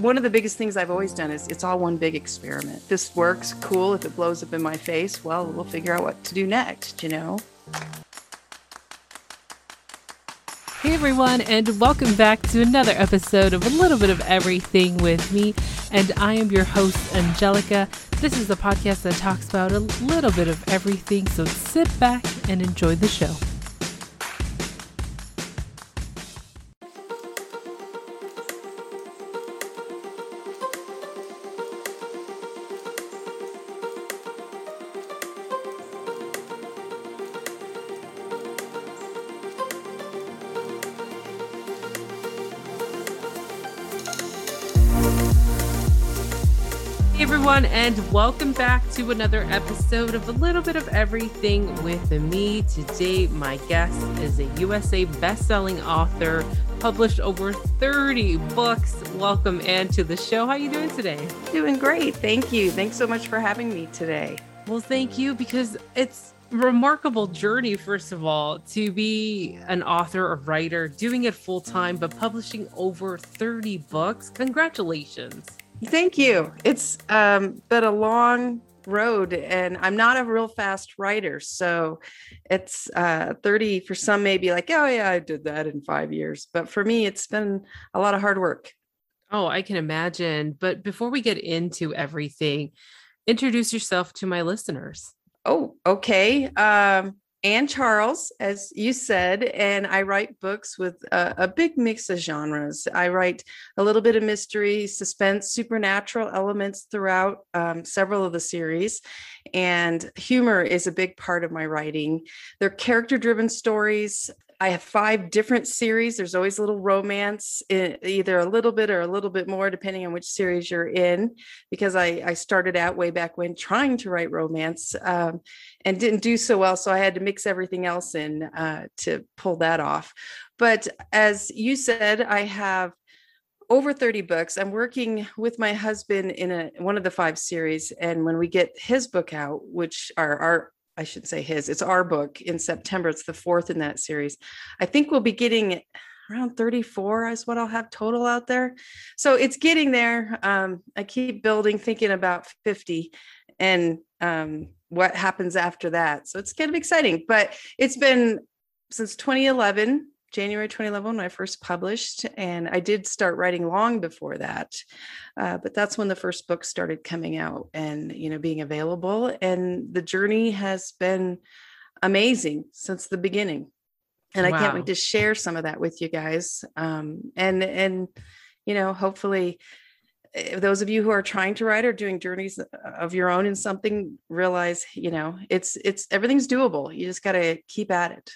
one of the biggest things I've always done is it's all one big experiment. This works, cool. If it blows up in my face, well, we'll figure out what to do next, you know? Hey everyone, and welcome back to another episode of A Little Bit of Everything with me. And I am your host, Angelica. This is a podcast that talks about a little bit of everything, so sit back and enjoy the show. Everyone, and welcome back to another episode of A Little Bit of Everything with me. Today, my guest is a USA best-selling author, published over 30 books. Welcome, Ann, to the show. How are you doing today? Doing great. Thank you. Thanks so much for having me today. Well, thank you because it's remarkable journey first of all to be an author or writer doing it full time but publishing over 30 books congratulations Thank you. It's um, been a long road, and I'm not a real fast writer. So it's uh, 30 for some, maybe like, oh, yeah, I did that in five years. But for me, it's been a lot of hard work. Oh, I can imagine. But before we get into everything, introduce yourself to my listeners. Oh, okay. Um, Ann Charles, as you said, and I write books with a, a, big mix of genres. I write a little bit of mystery, suspense, supernatural elements throughout um, several of the series, and humor is a big part of my writing. They're character driven stories. I have five different series. There's always a little romance, either a little bit or a little bit more, depending on which series you're in. Because I, I started out way back when trying to write romance um, and didn't do so well. So I had to mix everything else in uh, to pull that off. But as you said, I have over 30 books. I'm working with my husband in a one of the five series. And when we get his book out, which are our I should say his, it's our book in September. It's the fourth in that series. I think we'll be getting around 34 is what I'll have total out there. So it's getting there. Um, I keep building, thinking about 50 and um, what happens after that. So it's kind of exciting, but it's been since 2011 January 2011 when I first published, and I did start writing long before that. Uh, but that's when the first book started coming out and you know being available, and the journey has been amazing since the beginning. And I can't wait to share some of that with you guys. Um, and and you know, hopefully, eh, those of you who are trying to write or doing journeys of your own in something, realize you know it's it's everything's doable. You just got to keep at it.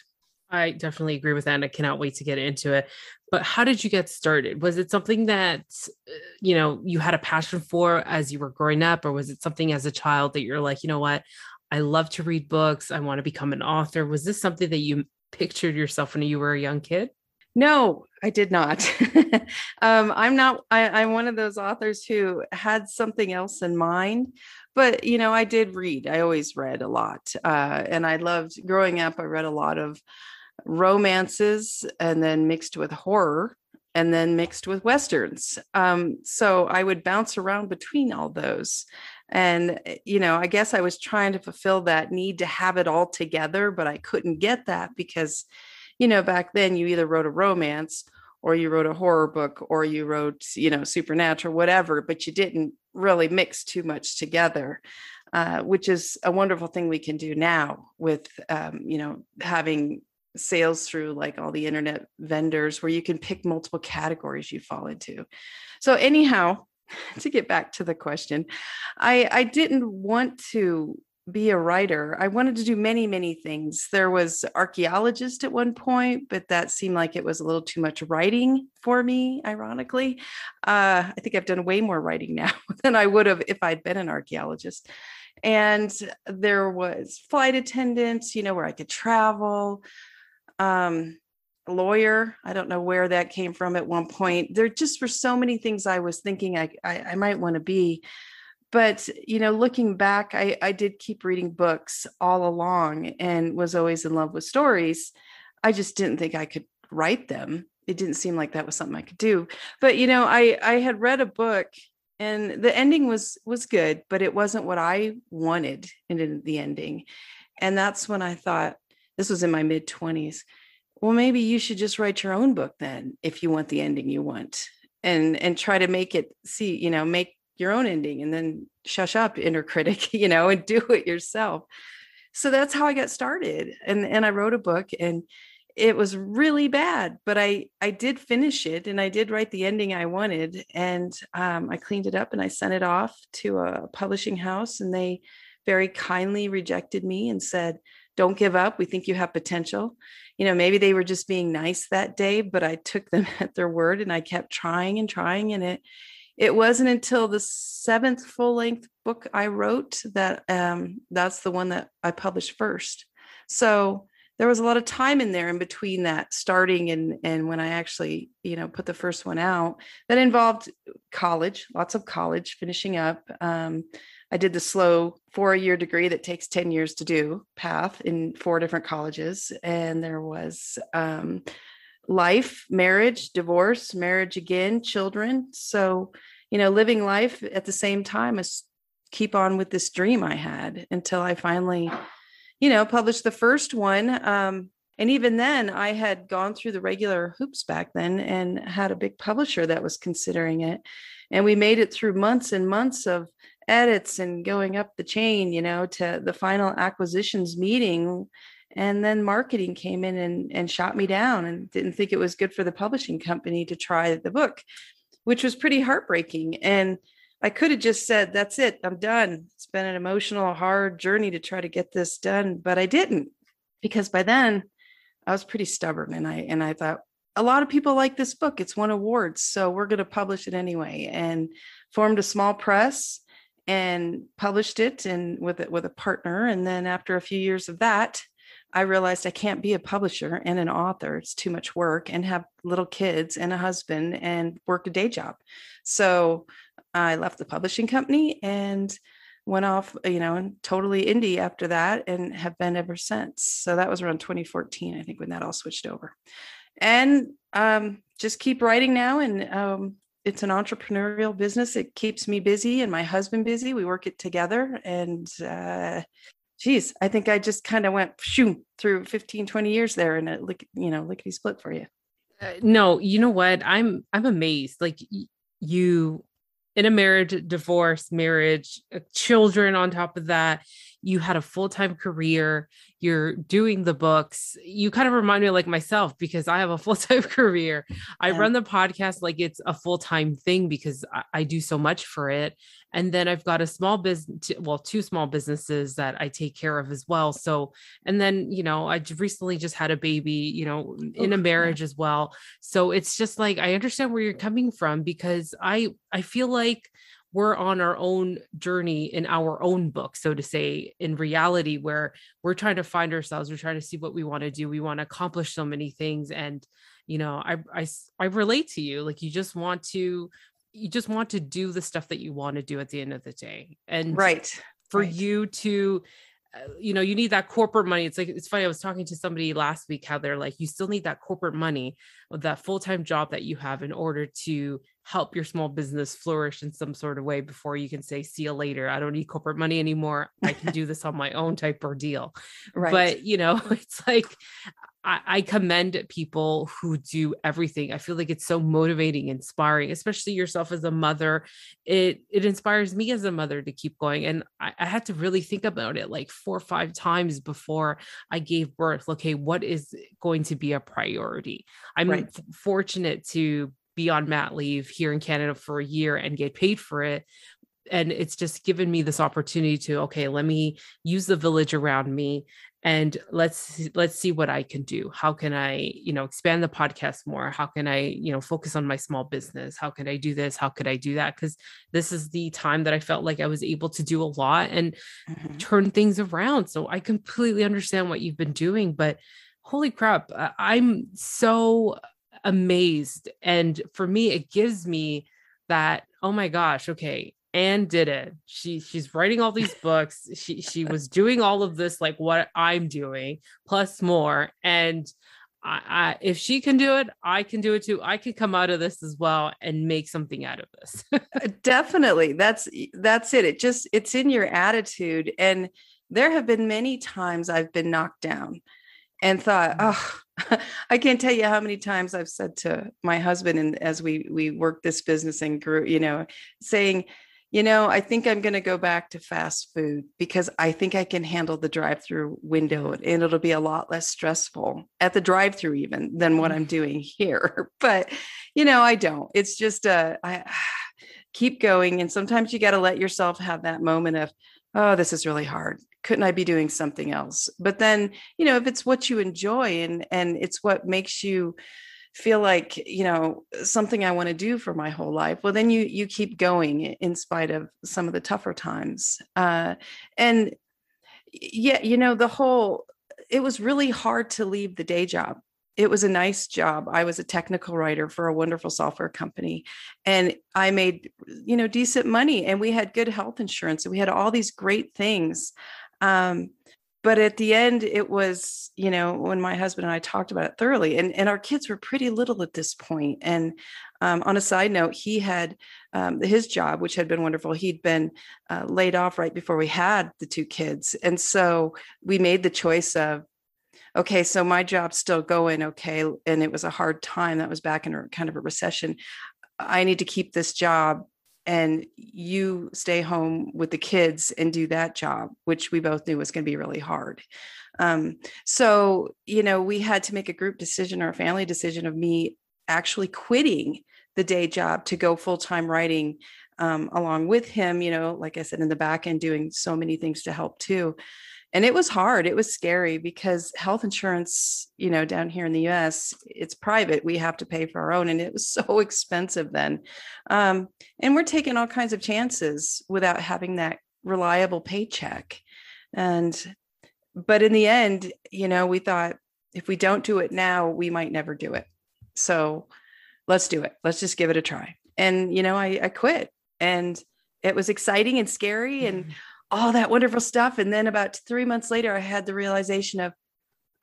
I definitely agree with that. And I cannot wait to get into it. But how did you get started? Was it something that, uh, you know, you had a passion for as you were growing up? Or was it something as a child that you're like, you know what? I love to read books. I want to become an author. Was this something that you pictured yourself when you were a young kid? No, I did not. um, I'm not, I, I'm one of those authors who had something else in mind but you know i did read i always read a lot uh, and i loved growing up i read a lot of romances and then mixed with horror and then mixed with westerns. Um, so i would bounce around between all those. And eh, you know i guess i was trying to fulfill that need to have it all together but i couldn't get that because you know back then you either wrote a romance or you wrote a horror book or you wrote you know supernatural whatever but you didn't really mix too much together uh, which is a wonderful thing we can do now with um, you know having sales through like all the internet vendors where you can pick multiple categories you fall into. So anyhow to get back to the question i i didn't want to be a writer. I wanted to do many many things. There was archaeologist at one point but that seemed like it was a little too much writing for me ironically. Uh, i think i've done way more writing now than i would have if i'd been an archaeologist. And there was flight attendants you know where i could travel um, lawyer. I don't know where that came from at one point. There just were so many things I was thinking I, I, I might want to be. But, you know, looking back, I, I did keep reading books all along and was always in love with stories. I just didn't think I could write them. it didn't seem like that was something I could do. But you know, I I had read a book and the ending was was good, but it wasn't what I wanted in the ending. And that's when I thought this was in my mid 20s. Well, maybe you should just write your own book then if you want the ending you want and and try to make it see, you know, make your own ending and then shush up inner critic, you know, and do it yourself. So that's how I got started. And and I wrote a book and it was really bad but i i did finish it and i did write the ending i wanted and um, i cleaned it up and i sent it off to a publishing house and they very kindly rejected me and said don't give up we think you have potential you know maybe they were just being nice that day but i took them at their word and i kept trying and trying and it it wasn't until the seventh full length book i wrote that um, that's the one that i published first so there was a lot of time in there in between that starting and and when I actually you know put the first one out that involved college, lots of college, finishing up. Um, I did the slow four year degree that takes 10 years to do path in four different colleges. And there was um, life, marriage, divorce, marriage again, children. So, you know, living life at the same time as keep on with this dream I had until I finally you know, published the first one. Um, and even then, I had gone through the regular hoops back then and had a big publisher that was considering it. And we made it through months and months of edits and going up the chain, you know, to the final acquisitions meeting. And then marketing came in and, and shot me down and didn't think it was good for the publishing company to try the book, which was pretty heartbreaking. And I could have just said, that's it, I'm done. It's been an emotional, hard journey to try to get this done, but I didn't because by then I was pretty stubborn and I and I thought a lot of people like this book. It's won awards, so we're going to publish it anyway and formed a small press and published it and with it with a partner and then after a few years of that I realized I can't be a publisher and an author. It's too much work and have little kids and a husband and work a day job. So I left the publishing company and went off, you know, totally indie after that and have been ever since. So that was around 2014, I think, when that all switched over. And um, just keep writing now. And um, it's an entrepreneurial business. It keeps me busy and my husband busy. We work it together. And uh, geez, I think I just kind of went shoo through 15, 20 years there and lick, you know, lickety split for you. Uh, no, you know what? I'm I'm amazed. Like y- you in a marriage, divorce, marriage, uh, children on top of that. You had a full time career. You're doing the books. You kind of remind me like myself because I have a full time career. I run the podcast like it's a full time thing because I, I, do so much for it. And then I've got a small business, well, two small businesses that I take care of as well. So, and then, you know, I recently just had a baby, you know, in a marriage as well. So it's just like, I understand where you're coming from because I, I feel like we're on our own journey in our own book so to say in reality where we're trying to find ourselves we're trying to see what we want to do we want to accomplish so many things and you know I, I i relate to you like you just want to you just want to do the stuff that you want to do at the end of the day and right for right. you to you know you need that corporate money. It's like it's funny i was talking to somebody last week how they're like you still need that corporate money uh, that full-time job that you have in order to help your small business flourish in some sort of way before you can say see you later. I don't need corporate money anymore. I can do this on my own type ordeal right. But you know it's like I, I commend people who do everything. I feel like it's so motivating, inspiring, especially yourself as a mother. It it inspires me as a mother to keep going. And I, I had to really think about it like four or five times before I gave birth. Okay, what is going to be a priority? I'm right. f- fortunate to be on mat leave here in Canada for a year and get paid for it and it's just given me this opportunity to okay let me use the village around me and let's let's see what i can do. How can i you know expand the podcast more? How can i you know focus on my small business? How can i do this? How could i do that? Because this is the time that i felt like i was able to do a lot and mm-hmm. turn things around. So i completely understand what you've been doing but holy crap i'm so amazed. And for me it gives me that oh my gosh okay Ann did it. She she's writing all these books. She she was doing all of this like what I'm doing plus more and I, I, if she can do it, I can do it too. I can come out of this as well and make something out of this. Uh, definitely. That's that's it. It just it's in your attitude. And there have been many times I've been knocked down and thought, oh, I can't tell you how many times I've said to my husband and as we we worked this business and grew, you know, saying, you know, I think I'm going to go back to fast food because I think I can handle the drive through window and it'll be a lot less stressful at the drive through even than what I'm mm. doing here. But, you know, I don't. It's just, uh, I keep going. And sometimes you got to let yourself have that moment of, oh, this is really hard. Couldn't I be doing something else? But then, you know, if it's what you enjoy and, and it's what makes you, feel like you know something i want to do for my whole life well then you you keep going in spite of some of the tougher times uh, and yeah you know the whole it was really hard to leave the day job. It was a nice job. I was a technical writer for a wonderful software company and i made you know decent money and we had good health insurance and we had all these great things um, but at the end it was you know when my husband and i talked about it thoroughly and, and our kids were pretty little at this point and um, on a side note he had um, his job which had been wonderful he'd been uh, laid off right before we had the two kids and so we made the choice of okay so my job's still going okay and it was a hard time that was back in a kind of a recession i need to keep this job and you stay home with the kids and do that job, which we both knew was going to be really hard. Um, so, you know, we had to make a group decision or a family decision of me actually quitting the day job to go full time writing um, along with him, you know, like I said, in the back end, doing so many things to help too and it was hard it was scary because health insurance you know down here in the us it's private we have to pay for our own and it was so expensive then. Um, and we're taking all kinds of chances without having that reliable paycheck. And but in the end you know we thought if we don't do it now we might never do it. So let's do it let's just give it a try. And you know i, I quit and it was exciting and scary and mm-hmm all that wonderful stuff. And then about three months later, I had the realization of,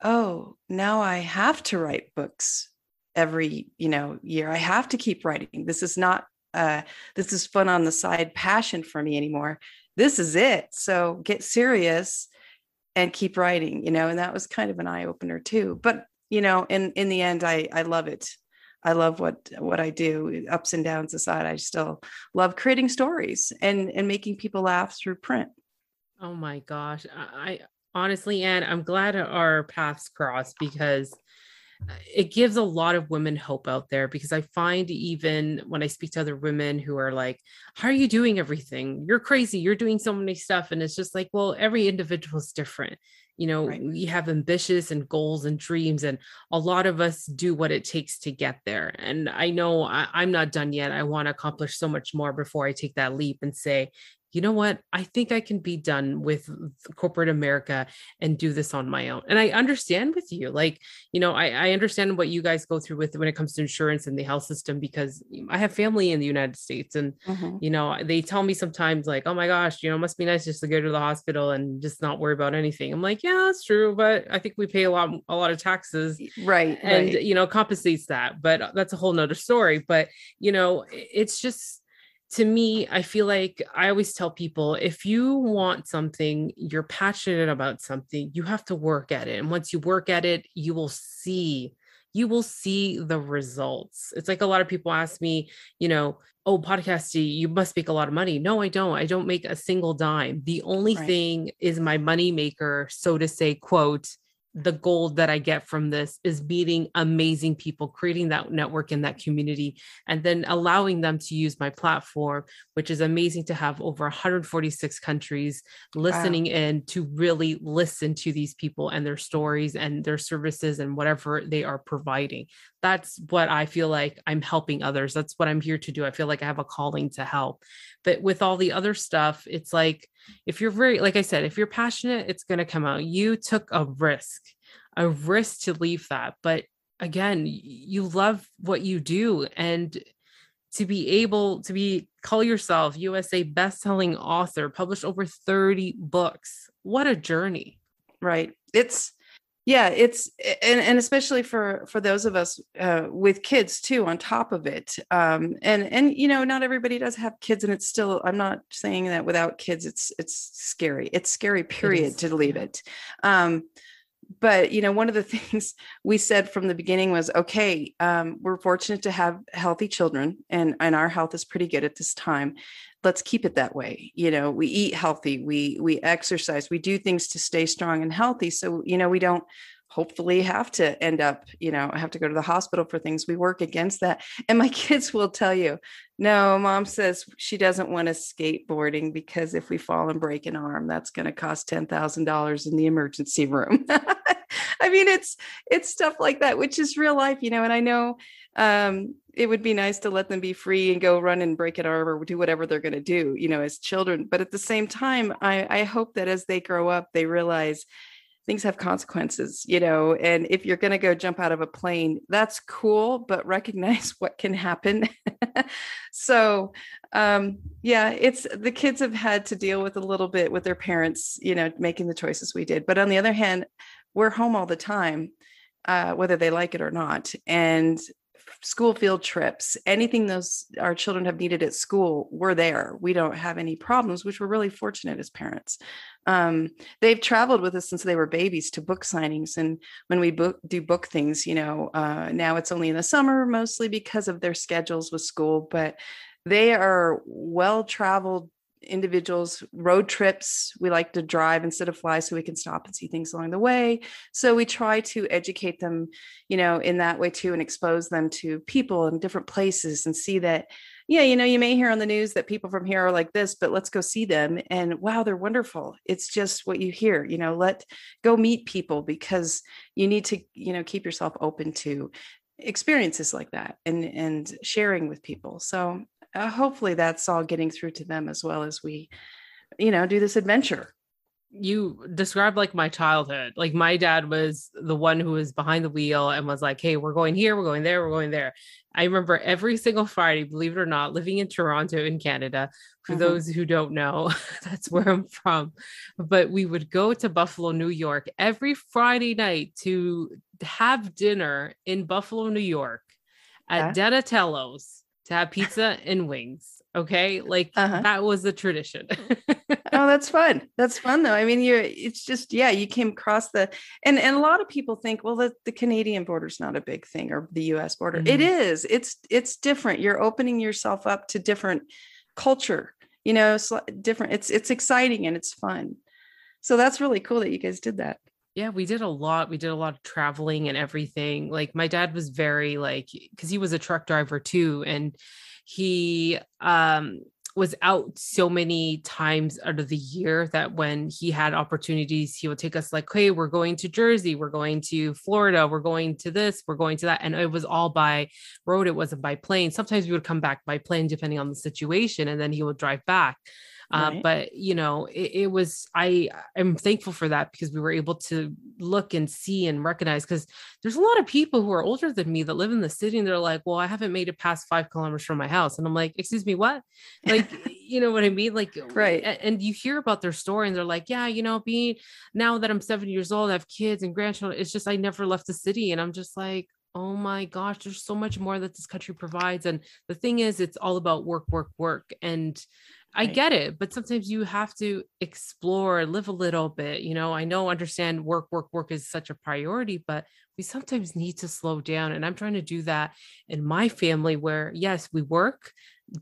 oh, now I have to write books every, you know, year. I have to keep writing. This is not uh, this is fun on the side passion for me anymore. This is it. So get serious and keep writing, you know, and that was kind of an eye opener too. But, you know, in in the end, I I love it. I love what what I do. Ups and downs aside, I still love creating stories and and making people laugh through print. Oh my gosh. I, I honestly, Ann, I'm glad our paths crossed because uh, it gives a lot of women hope out there because I find even when I speak to other women who are like, How are you doing everything? You're crazy. You're doing so many stuff. And it's just like, well, every individual is different. You know, right. we have ambitious and goals and dreams, and a lot of us do what it takes to get there. And I know I, I'm not done yet. I want to accomplish so much more before I take that leap and say, you know what? I think I can be done with corporate America and do this on my own. And I understand with you, like, you know, I, I understand what you guys go through with when it comes to insurance and the health system because I have family in the United States. And, mm-hmm. you know, they tell me sometimes, like, oh my gosh, you know, it must be nice just to go to the hospital and just not worry about anything. I'm like, yeah, that's true. But I think we pay a lot, a lot of taxes. Right. And, right. you know, compensates that. But that's a whole nother story. But, you know, it's just, to me, I feel like I always tell people if you want something, you're passionate about something, you have to work at it. And once you work at it, you will see you will see the results. It's like a lot of people ask me, you know, oh, podcasting, you must make a lot of money. No, I don't. I don't make a single dime. The only right. thing is my money maker, so to say, quote, the gold that I get from this is meeting amazing people, creating that network in that community, and then allowing them to use my platform, which is amazing to have over 146 countries listening wow. in to really listen to these people and their stories and their services and whatever they are providing. That's what I feel like I'm helping others. That's what I'm here to do. I feel like I have a calling to help. But with all the other stuff, it's like, if you're very like i said if you're passionate it's going to come out you took a risk a risk to leave that but again you love what you do and to be able to be call yourself usa best-selling author published over 30 books what a journey right it's yeah it's and, and especially for for those of us uh, with kids too on top of it um and and you know not everybody does have kids and it's still i'm not saying that without kids it's it's scary it's scary period it to leave it um but you know one of the things we said from the beginning was okay um, we're fortunate to have healthy children and and our health is pretty good at this time let's keep it that way you know we eat healthy we we exercise we do things to stay strong and healthy so you know we don't hopefully have to end up you know I have to go to the hospital for things. We work against that. And my kids will tell you no mom says she doesn't want us skateboarding because if we fall and break an arm that's going to cost $10,000 in the emergency room. I mean it's it's stuff like that which is real life you know and i know um, it would be nice to let them be free and go run and break an arm or do whatever they're going to do you know as children. But at the same time I, I hope that as they grow up they realize things have consequences you know and if you're going to go jump out of a plane that's cool but recognize what can happen. So um yeah it's the kids have had to deal with a little bit with their parents you know making the choices we did. But on the other hand we're home all the time uh, whether they like it or not. And school field trips, anything those our children have needed at school, we're there. We don't have any problems, which we're really fortunate as parents. Um, they've traveled with us since they were babies to book signings, and when we book do book things, you know, uh, now it's only in the summer mostly because of their schedules with school, but they are well traveled individuals road trips we like to drive instead of fly so we can stop and see things along the way. So we try to educate them you know in that way too and expose them to people in different places and see that yeah you know you may hear on the news that people from here are like this but let's go see them. And wow they're wonderful. It's just what you hear you know let go meet people because you need to you know keep yourself open to experiences like that and and sharing with people. So uh, hopefully that's all getting through to them as well as we you know do this adventure you described like my childhood like my dad was the one who was behind the wheel and was like hey we're going here we're going there we're going there i remember every single friday believe it or not living in toronto in canada for mm-hmm. those who don't know that's where i'm from but we would go to buffalo new york every friday night to have dinner in buffalo new york at yeah. donatello's to have pizza and wings. Okay. Like uh-huh. that was the tradition. oh, that's fun. That's fun though. I mean, you're it's just, yeah, you came across the and and a lot of people think, well, the, the Canadian border is not a big thing or the US border. Mm-hmm. It is. It's it's different. You're opening yourself up to different culture, you know, it's different. It's it's exciting and it's fun. So that's really cool that you guys did that yeah we did a lot we did a lot of traveling and everything like my dad was very like because he was a truck driver too and he um was out so many times out of the year that when he had opportunities, he would take us like, hey, we're going to Jersey, we're going to Florida, we're going to this, we're going to that. And it was all by road, it wasn't by plane. Sometimes we would come back by plane, depending on the situation, and then he would drive back. Uh, right. but you know it, it, was i am thankful for that because we were able to look and see and recognize because there's a lot of people who are older than me that live in the city and they're like well i haven't made it past five kilometers from my house and i'm like excuse me what like you know what i mean like right and you hear about their story and they're like yeah you know being now that i'm 70 years old i have kids and grandchildren it's just i never left the city and i'm just like oh my gosh, there's so much more that this country provides. And the thing is, it's all about work, work, work. And I get it, but sometimes you have to explore, live a little bit. You know, I know, understand work, work, work is such a priority, but we sometimes need to slow down. And I'm trying to do that in my family where, yes, we work,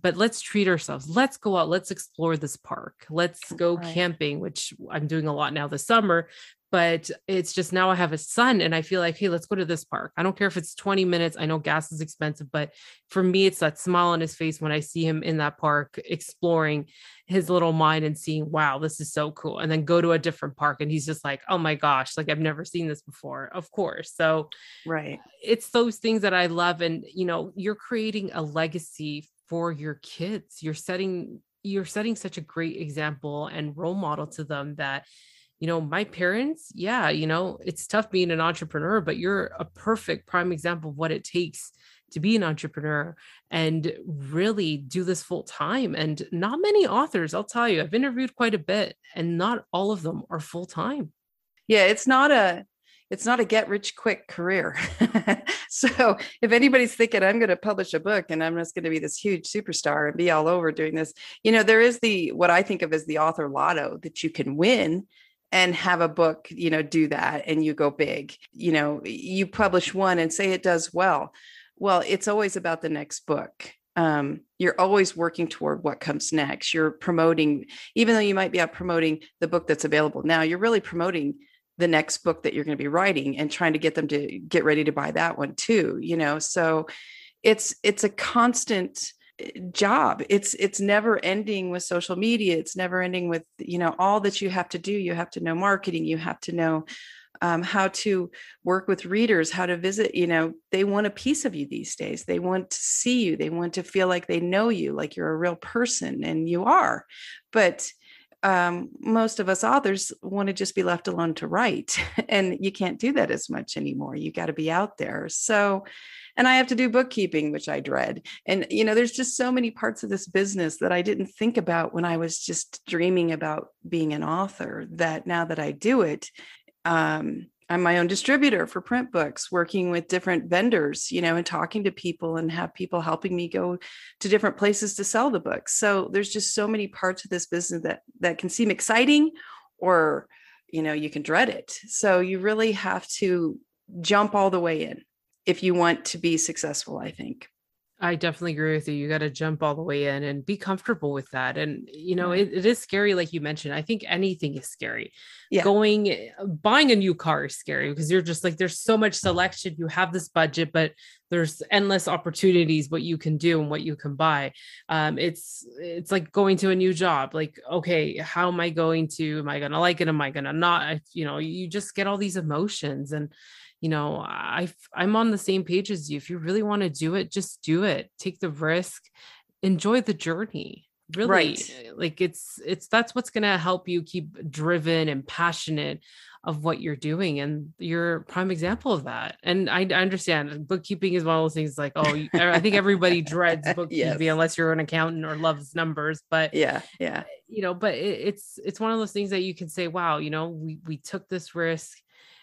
but let's treat ourselves. Let's go out. Let's explore this park. Let's go right. camping, which I'm doing a lot now this summer but it's just now I have a son and I feel like, hey, let's go to this park. I don't care if it's 20 minutes. I know gas is expensive, but for me, it's that smile on his face when I see him in that park exploring his little mind and seeing, wow, this is so cool. And then go to a different park and he's just like, oh my gosh, like I've never seen this before. Of course. So, right. It's those things that I love. And, you know, you're creating a legacy for your kids. You're setting, you're setting such a great example and role model to them that you know, my parents, yeah, you know, it's tough being an entrepreneur, but you're a perfect prime example of what it takes to be an entrepreneur and really do this full time. And not many authors, I'll tell you, I've interviewed quite a bit, and not all of them are full time. Yeah, it's not a it's not a get rich quick career. so if anybody's thinking I'm going to publish a book and I'm just going to be this huge superstar and be all over doing this, you know, there is the what I think of as the author lotto that you can win and have a book, you know, do that and you go big. You know, you publish one and say it does well. Well, it's always about the next book. Um, you're always working toward what comes next. You're promoting, even though you might be out promoting the book that's available now, you're really promoting the next book that you're going to be writing and trying to get them to get ready to buy that one too you know? So it's it's a constant eh, job. It's it's never ending with social media. It's never ending with you know all that you have to do. You have to know marketing. You have to know um, how to work with readers how to visit you know? They want a piece of you these days. They want to see you. They want to feel like they know you like you're a real person and you are. But um, most of us authors want to just be left alone to write and you can't do that as much anymore. You got to be out there. So and i have to do bookkeeping which i dread. And you know there's just so many parts of this business that i didn't think about when i was just dreaming about being an author that now that i do it um, I'm my own distributor for print books, working with different vendors, you know, and talking to people and have people helping me go to different places to sell the books. So there's just so many parts of this business that that can seem exciting or you know, you can dread it. So you really have to jump all the way in if you want to be successful, I think. I definitely agree with you. You got to jump all the way in and be comfortable with that. And, you know, it, it is scary, like you mentioned. I think anything is scary. Yeah. Going, eh, buying a new car is scary because you're just like, there's so much selection. You have this budget, but there's endless opportunities what you can do and what you can buy. Um, it's, it's like going to a new job. Like, okay, how am I going to, am I going to like it? Am I going to not? You know, you just get all these emotions and, you know i i'm on the same page as you if you really want to do it just do it take the risk enjoy the journey really right. Eh, like it's it's that's what's going to help you keep driven and passionate of what you're doing and you're a prime example of that and I, I understand bookkeeping is one of those things like oh i think everybody dreads bookkeeping yes. unless you're an accountant or loves numbers but yeah yeah eh, you know but it, it's it's one of those things that you can say wow you know we we took this risk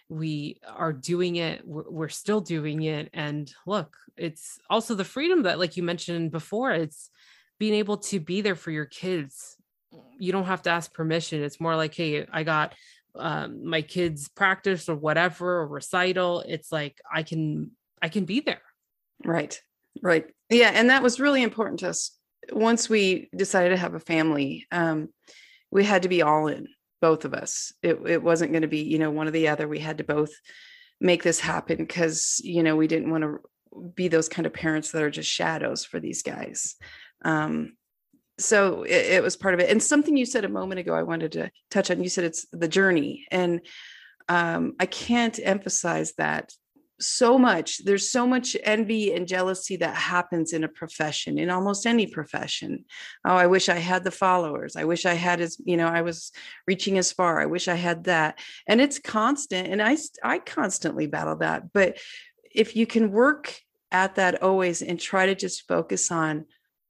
we are doing it we're still doing it and look it's also the freedom that like you mentioned before it's being able to be there for your kids you don't have to ask permission it's more like hey i got um, my kids practice or whatever or recital it's like i can i can be there right right yeah and that was really important to us once we decided to have a family um, we had to be all in both of us. It, it wasn't going to be, you know, one or the other. We had to both make this happen because, you know, we didn't want to be those kind of parents that are just shadows for these guys. Um, so it, it was part of it. And something you said a moment ago, I wanted to touch on. You said it's the journey, and um, I can't emphasize that so much. There's so much envy and jealousy that happens in a profession in almost any profession. Oh i wish i had the followers. I wish i had as you know i was reaching as far. I wish i had that. And it's constant and i i constantly battle that. But if you can work at that always and try to just focus on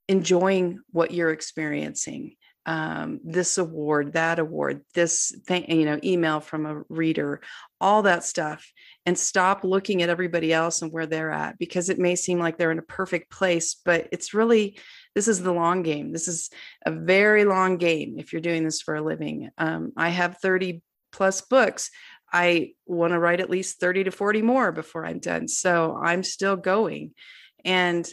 enjoying what you're experiencing um, this award, that award, this thing, you know, email from a reader, all that stuff, and stop looking at everybody else and where they're at because it may seem like they're in a perfect place, but it's really this is the long game. This is a very long game if you're doing this for a living. Um, I have 30 plus books. I want to write at least 30 to 40 more before I'm done. So I'm still going. And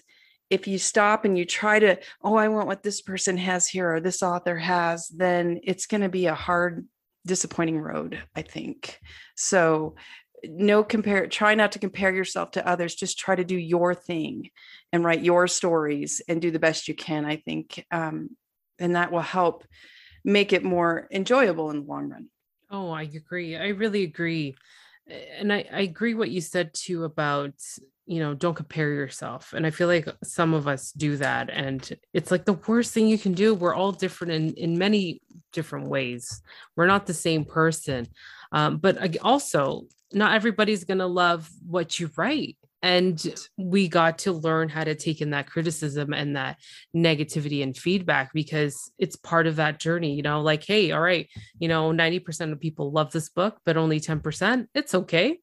if you stop and you try to, oh, I want what this person has here or this author has, then it's going to be a hard, disappointing road, I think. So, no compare, try not to compare yourself to others. Just try to do your thing and write your stories and do the best you can, I think. Um, and that will help make it more enjoyable in the long run. Oh, I agree. I really agree. And I, I agree what you said too about you know don't compare yourself and i feel like some of us do that and it's like the worst thing you can do we're all different in in many different ways we're not the same person um, but also not everybody's going to love what you write and we got to learn how to take in that criticism and that negativity and feedback because it's part of that journey you know like hey all right you know 90% of people love this book but only 10% it's okay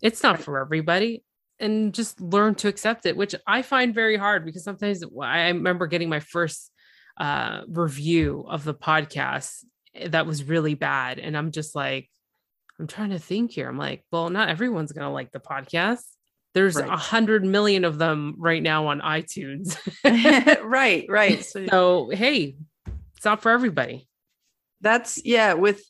it's not for everybody and just learn to accept it which i find very hard because sometimes i remember getting my first uh, review of the podcast eh, that was really bad and i'm just like i'm trying to think here. I'm like well not everyone's gonna like the podcast. There's a right. hundred million of them right now on itunes. Right right. So, so hey it's not for everybody. That's yeah with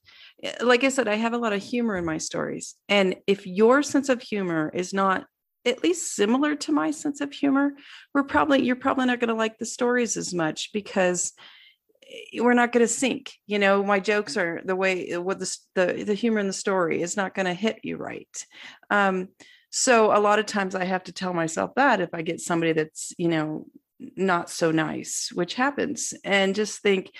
eh, like i said i have a lot of humor in my stories and if your sense of humor is not at least similar to my sense of humor we're probably you're probably not going to like the stories as much because eh, we're not going to sink. you know my jokes are the way what the the, the humor in the story is not going to hit you right um so a lot of times i have to tell myself that if i get somebody that's you know not so nice which happens and just think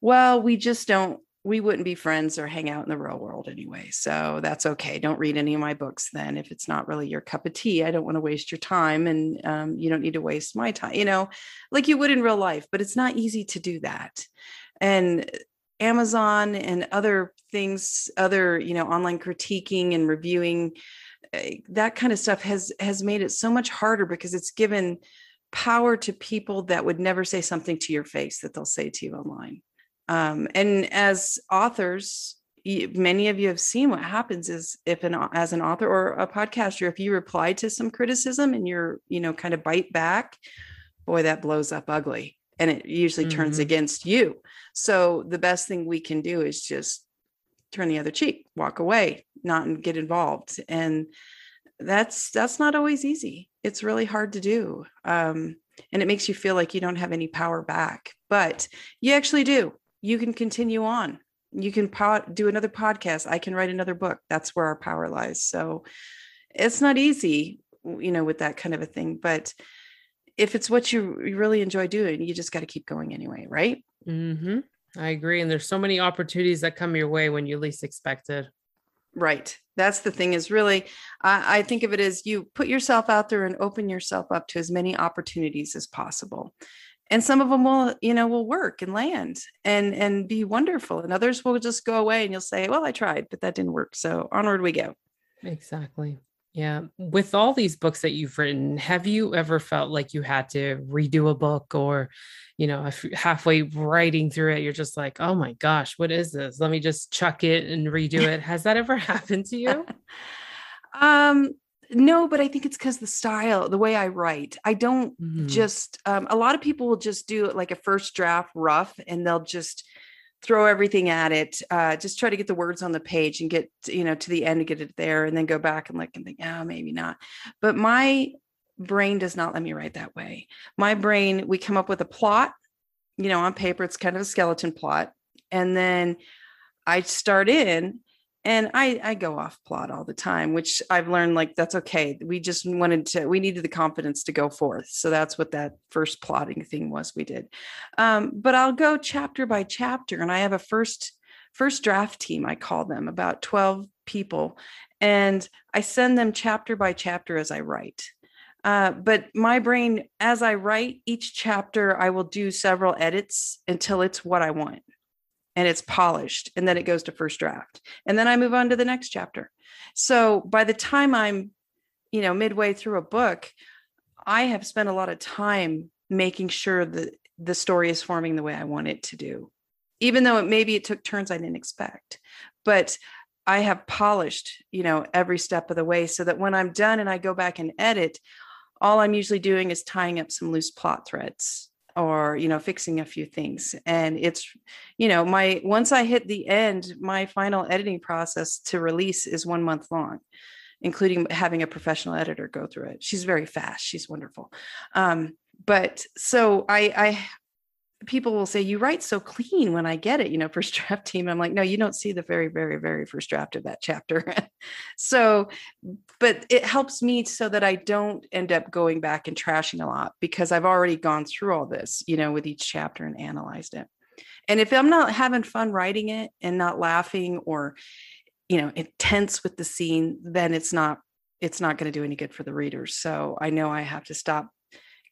well we just don't we wouldn't be friends or hang out in the real world anyway. So that's okay. Don't read any of my books then if it's not really your cup of tea. I don't want to waste your time and um, you don't need to waste my time, you know, like you would in real life, but it's not easy to do that. And Amazon and other things, other, you know, online critiquing and reviewing, eh, that kind of stuff has has made it so much harder because it's given power to people that would never say something to your face that they'll say to you online um, and as authors, many of you have seen what happens is if an as an author or a podcaster, if you reply to some criticism and you're, you know, kind of bite back, boy, that blows up ugly. And it usually mm-hmm. turns against you. So the best thing we can do is just turn the other cheek, walk away, not get involved. And that's that's not always easy. It's really hard to do. Um, and it makes you feel like you don't have any power back, but you actually do you can continue on. You can do another podcast. I can write another book. That's where our power lies. So it's not easy, you know, with that kind of a thing. But if it's what you really enjoy doing, you just got to keep going anyway, right? Mm-hmm. I agree. And there's so many opportunities that come your way when you least expect it. Right. That's the thing is really, I, I think of it as you put yourself out there and open yourself up to as many opportunities as possible and some of them will you know will work and land and and be wonderful and others will just go away and you'll say well i tried but that didn't work so onward we go. Exactly. Yeah with all these books that you've written have you ever felt like you had to redo a book or you know if halfway writing through it you're just like oh my gosh what is this? Let me just chuck it and redo it. Has that ever happened to you? Um no, but I think it's because the style, the way I write. I don't mm-hmm. just, um, a lot of people will just do like a first draft rough and they'll just throw everything at it, uh, just try to get the words on the page and get, you know, to the end to get it there and then go back and like and think, oh, maybe not. But my brain does not let me write that way. My brain, we come up with a plot, you know, on paper, it's kind of a skeleton plot. And then I start in and I, I go off plot all the time which i've learned like that's okay. We just wanted to we needed the confidence to go forth. So that's what that first plotting thing was we did. Um, but i'll go chapter by chapter and i have a first first draft team i call them about 12 people. And i send them chapter by chapter as i write. Uh, but my brain as i write each chapter i will do several edits until it's what i want and it's polished and then it goes to first draft. And then i move on to the next chapter. So by the time i'm you know midway through a book i have spent a lot of time making sure that the story is forming the way i want it to do. Even though it maybe it took turns i didn't expect but i have polished you know every step of the way so that when i'm done and i go back and edit all i'm usually doing is tying up some loose plot threads or you know fixing a few things. And it's you know my once i hit the end my final editing process to release is one month long including having a professional editor go through it. She's very fast. She's wonderful. Um, but so i i people will say you write so clean when i get it you know first draft team. I'm like no you don't see the very very very first draft of that chapter. So but it helps me so that i don't end up going back and trashing a lot because i've already gone through all this you know with each chapter and analyzed it. And if i'm not having fun writing it and not laughing or you know intense with the scene then it's not it's not going to do any good for the readers so i know i have to stop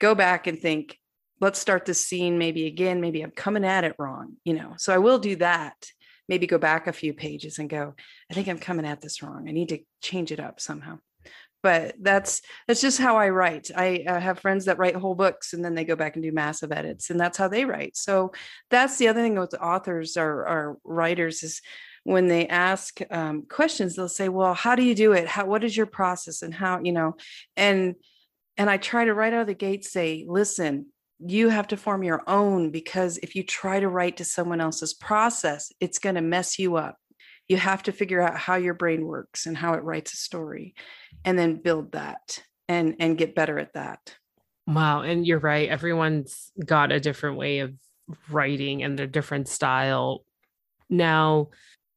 go back and think let's start this scene maybe again maybe i'm coming at it wrong you know so i will do that maybe go back a few pages and go i think i'm coming at this wrong i need to change it up somehow but that's that's just how I write. I uh, have friends that write whole books and then they go back and do massive edits, and that's how they write. So that's the other thing with authors or, or writers is when they ask um, questions, they'll say, "Well, how do you do it? How what is your process and how you know?" And and I try to right out of the gate say, "Listen, you have to form your own because if you try to write to someone else's process, it's going to mess you up. You have to figure out how your brain works and how it writes a story and then build that and and get better at that. Wow, and you're right. Everyone's got a different way of writing and a different style. Now,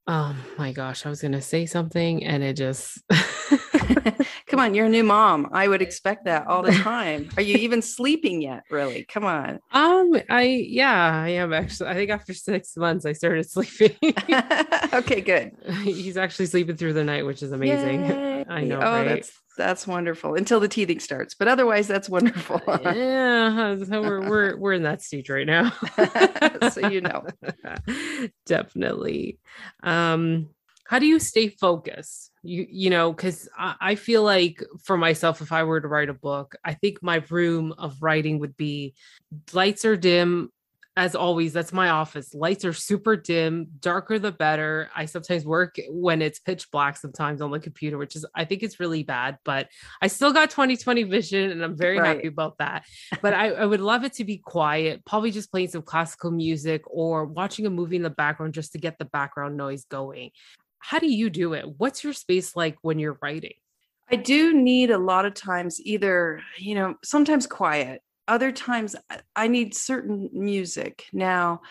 oh my gosh, I was going to say something and it just Come on, you're a new mom. I would expect that all the time. Are you even sleeping yet? Really? Come on. Um, I yeah, I am actually. I think after six months, I started sleeping. okay, good. He's actually sleeping through the night, which is amazing. Yay. I know. Oh, right? that's that's wonderful until the teething starts. But otherwise, that's wonderful. yeah, so we're we're we're in that stage right now. so you know, definitely. Um, how do you stay focused? You you know because I, I, feel like for myself if i were to write a book i think my room of writing would be lights are dim as always. That's my office. Lights are super dim darker the better. I sometimes work when it's pitch black sometimes on the computer which is i think it's really bad but i still got 2020 vision and i'm very right. happy about that. But I, I would love it to be quiet probably just playing some classical music or watching a movie in the background just to get the background noise going how do you do it? What's your space like when you're writing? I do need a lot of times either, you know, sometimes quiet, other times uh, I need certain music. Now,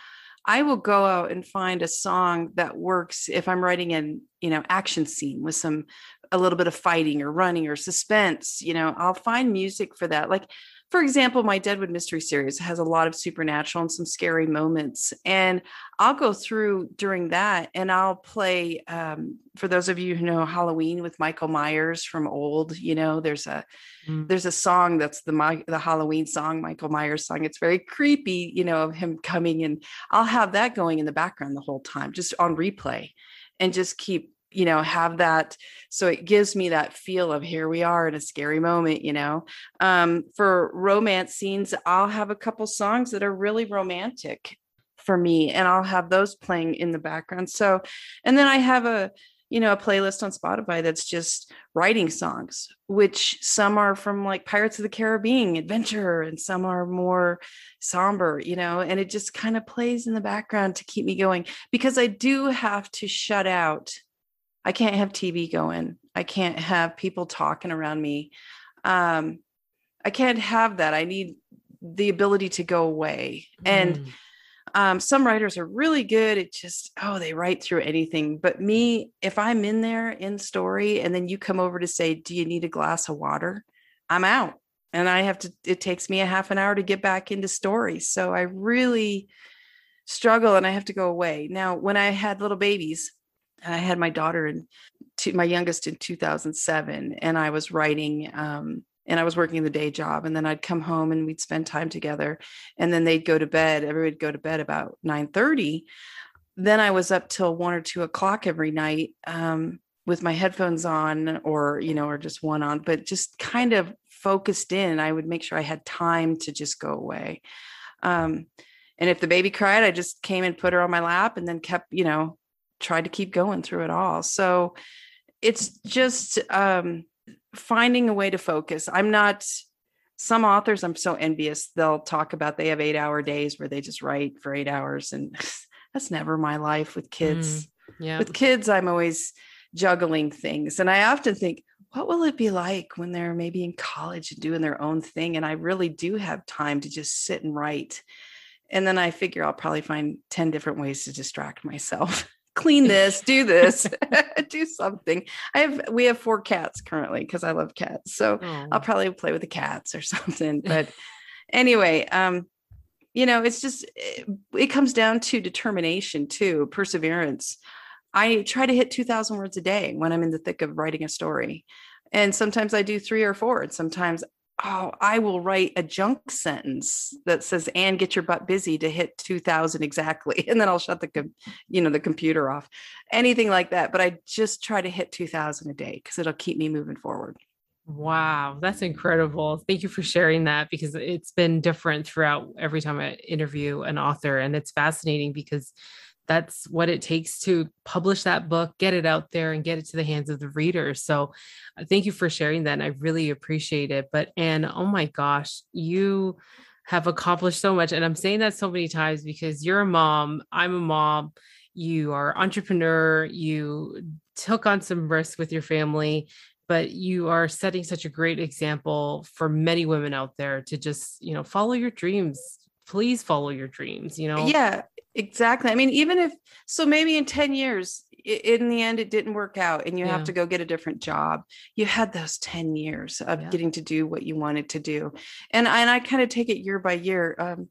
I will go out and find a song that works if I'm writing an, you know, action scene with some a little bit of fighting or running or suspense, you know, I'll find music for that. Like for example, my Deadwood Mystery series has a lot of supernatural and some scary moments. And I'll go through during that and I'll play, um, for those of you who know Halloween with Michael Myers from old, you know, there's a, mm. there's a song that's the, the Halloween song, Michael Myers song. It's very creepy, you know, of him coming and I'll have that going in the background the whole time, just on replay and just keep you know have that so it gives me that feel of here we are in a scary moment you know? Um for romance scenes i'll have a couple songs that are really romantic for me and i'll have those playing in the background. So and then i have a you know a playlist on spotify that's just writing songs which some are from like pirates of the caribbean adventure and some are more somber you know? And it just kind of plays in the background to keep me going because i do have to shut out I can't have TV going. I can't have people talking around me. Um, I can't have that. I need the ability to go away. And mm. um, some writers are really good at just, oh, they write through anything. But me, if I'm in there in story and then you come over to say, do you need a glass of water? I'm out. And I have to, it takes me a half an hour to get back into story. So I really struggle and I have to go away. Now, when I had little babies, I had my daughter two, my youngest in 2007, and I was writing. Um, and I was working the day job, and then I'd come home and we'd spend time together, and then they'd go to bed. Everybody would go to bed about 9:30. Then I was up till one or two o'clock every night um, with my headphones on, or you know, or just one on, but just kind of focused in. I would make sure I had time to just go away. Um, and if the baby cried, I just came and put her on my lap, and then kept, you know, tried to keep going through it all. So it's just um, finding a way to focus. I'm not, some authors, I'm so envious. They'll talk about they have eight hour days where they just write for eight hours. And that's never my life with kids. Mm, yeah. With kids, I'm always juggling things. And I often think, what will it be like when they're maybe in college and doing their own thing? And I really do have time to just sit and write. And then I figure I'll probably find 10 different ways to distract myself. clean this, do this, do something. I have we have four cats currently because I love cats. So I'll probably play with the cats or something. But anyway, um, you know, it's just it, it comes down to determination too, perseverance. I try to hit 2000 words a day when I'm in the thick of writing a story. And sometimes I do three or four, and sometimes oh, I will write a junk sentence that says, and get your butt busy to hit 2000 exactly. And then I'll shut the, com- you know, the computer off, anything like that. But I just try to hit 2000 a day because it'll keep me moving forward. Wow, that's incredible. Thank you for sharing that because it's been different throughout every time I interview an author. And it's fascinating because that's what it takes to publish that book, get it out there, and get it to the hands of the readers. So, uh, thank you for sharing that. And I really appreciate it. But, Ann, oh my gosh, you have accomplished so much. And I'm saying that so many times because you're a mom, I'm a mom, you are entrepreneur, you took on some risks with your family but you are setting such a great example for many women out there to just you know follow your dreams please follow your dreams you know yeah exactly i mean even if so maybe in 10 years in the end it didn't work out and you yeah. have to go get a different job you had those 10 years of yeah. getting to do what you wanted to do and I, and I kind of take it year by year um,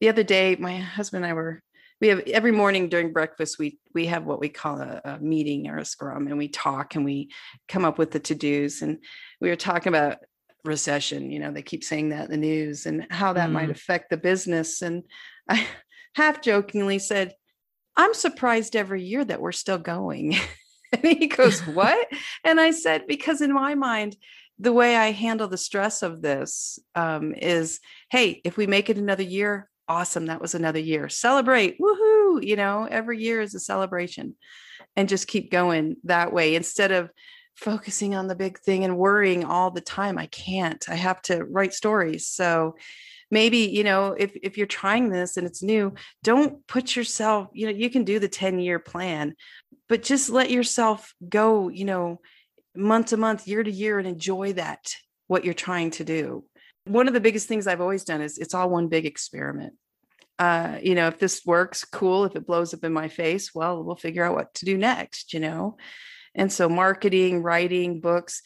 the other day my husband and i were we have every morning during breakfast we we have what we call a, a, meeting or a scrum and we talk and we come up with the to-dos and we were talking about recession you know they keep saying that in the news and how that mm. might affect the business and i half jokingly said i'm surprised every year that we're still going. And he goes what? And i said because in my mind the way i handle the stress of this um, is hey if we make it another year awesome that was another year. Celebrate woohoo you know every year is a celebration. And just keep going that way. Instead of focusing on the big thing and worrying all the time i can't. I have to write stories. So maybe you know if if you're trying this and it's new don't put yourself you know you can do the 10 year plan but just let yourself go you know month to month year to year and enjoy that what you're trying to do one of the biggest things I've always done is it's all one big experiment. Uh, you know, if this works, cool. If it blows up in my face, well, we'll figure out what to do next, you know? And so, marketing, writing, books.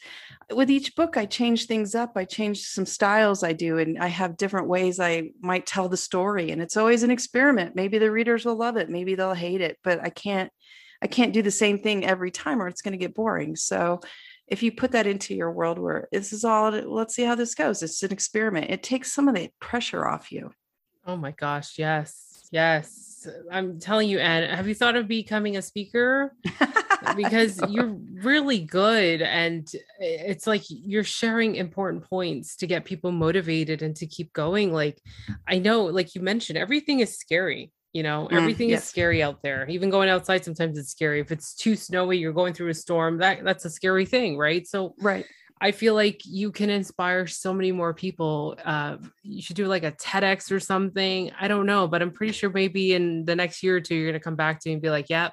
With each book, I change things up. I change some styles I do, and I have different ways I might tell the story. And it's always an experiment. Maybe the readers will love it, maybe they'll hate it, but I can't. I can't do the same thing every time or it's going to get boring. So if you put that into your world where this is all let's see how this goes it's an experiment it takes some of the pressure off you oh my gosh yes yes i'm telling you and have you thought of becoming a speaker because you're really good and it's like you're sharing important points to get people motivated and to keep going like i know like you mentioned everything is scary you know, mm, everything yes. is scary out there. Even going outside sometimes it's scary. If it's too snowy, you're going through a storm, that that's a scary thing, right? So right. I feel like you can inspire so many more people. Uh, you should do like a TEDx or something. I don't know, but I'm pretty sure maybe in the next year or two, you're going to come back to me and be like, yep,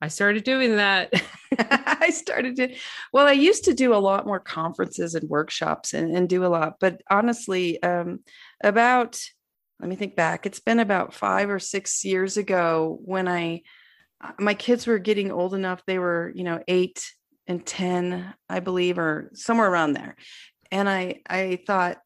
I started doing that. I started to, well, I used to do a lot more conferences and workshops and, and do a lot, but honestly, um, about let me think back. It's been about five or six years ago when I, uh, my kids were getting old enough. They were, you know, eight and 10, I believe, or somewhere around there. And I, I thought,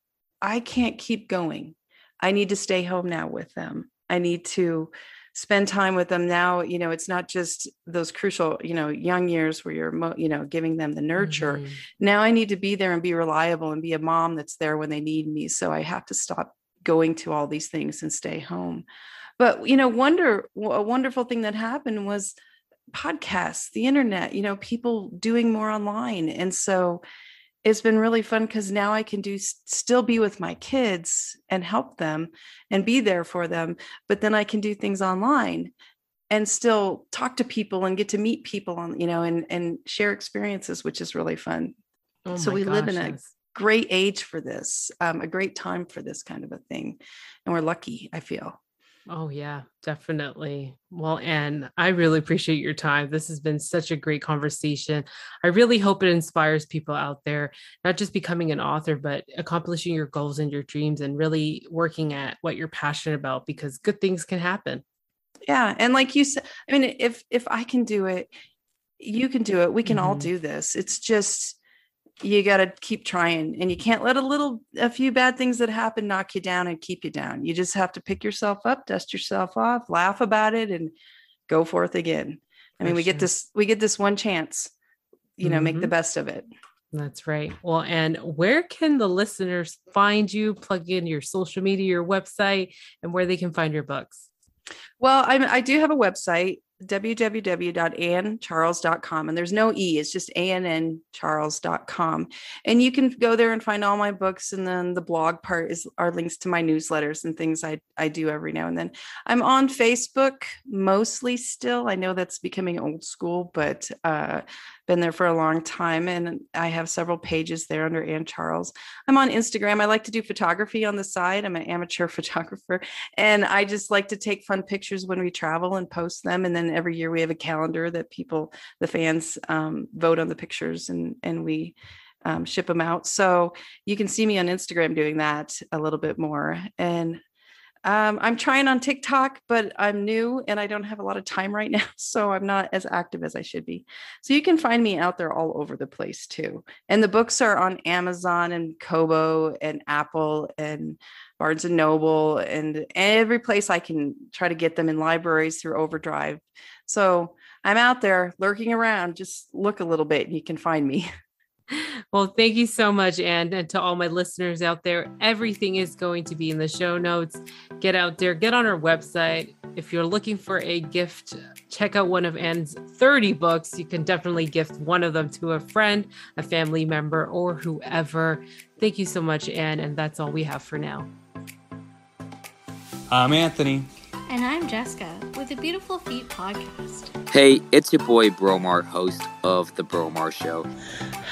I can't keep going. I need to stay home now with them. I need to spend time with them now. You know, it's not just those crucial, you know, young years where you're, mo- you know, giving them the nurture. Mm-hmm. Now I need to be there and be reliable and be a mom that's there when they need me. So I have to stop going to all these things and stay home. But you know, wonder a wonderful thing that happened was podcasts, the internet, you know, people doing more online. And so it's been really fun because now I can do still be with my kids and help them and be there for them, but then I can do things online and still talk to people and get to meet people on, you know, and and share experiences, which is really fun. Oh so we gosh, live in a yes great age for this, um, a great time for this kind of a thing. And we're lucky, I feel. Oh, yeah, definitely. Well, and I really appreciate your time. This has been such a great conversation. I really hope it inspires people out there, not just becoming an author, but accomplishing your goals and your dreams and really working at what you're passionate about because good things can happen. Yeah. And like you said, I mean, if if I can do it, you can do it. We can mm-hmm. all do this. It's just you got to keep trying and you can't let a little a few bad things that happen knock you down and keep you down. You just have to pick yourself up dust yourself off laugh about it and go forth again. I mean we get this we get this one chance you know mm-hmm. make the mm-hmm. best of it. That's right. Well and where can the listeners find you plug in your social media your website and where they can find your books? Well, I'm, I do have a website, www.anncharles.com and there's no e it's just anncharles.com and you can go there and find all my books and then the blog part is are links to my newsletters and things i i do every now and then. I'm on facebook mostly still. I know that's becoming old school but uh been there for a long time and I have several pages there under Ann Charles. I'm on Instagram. I like to do photography on the side. I'm an amateur photographer and I just like to take fun pictures when we travel and post them. And then every year we have a calendar that people, the fans um, vote on the pictures and, and we um, ship them out. So you can see me on Instagram doing that a little bit more. And um, I'm trying on TikTok, but I'm new and I don't have a lot of time right now. So I'm not as active as I should be. So you can find me out there all over the place too. And the books are on Amazon and Kobo and Apple and Barnes and Noble and every place I can try to get them in libraries through Overdrive. So I'm out there lurking around. Just look a little bit and you can find me. Well, thank you so much, Ann. And to all my listeners out there, everything is going to be in the show notes. Get out there, get on our website. If you're looking for a gift, check out one of Ann's 30 books. You can definitely gift one of them to a friend, a family member, or whoever. Thank you so much, Ann, And that's all we have for now. I'm Anthony. And I'm Jessica with the Beautiful Feet podcast. Hey, it's your boy Bromar, host of The Bromar Show.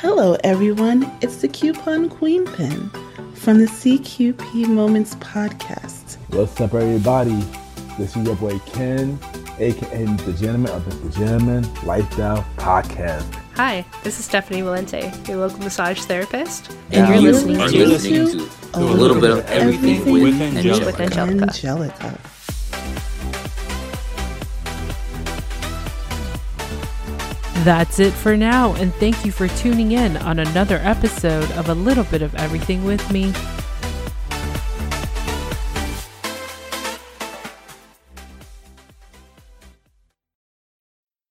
Hello, everyone. It's the Coupon Queen Pin from the CQP Moments podcast. What's up, everybody? This is your boy Ken, aka the Gentleman of the Gentleman Lifestyle Podcast. Hi, this is Stephanie Valente, your local massage therapist, And, you're you listening are to listening to a little bit of everything, everything with, with with Angelica. Angelica. That's it for now. And thank you for tuning in on another episode of A Little Bit of Everything with me,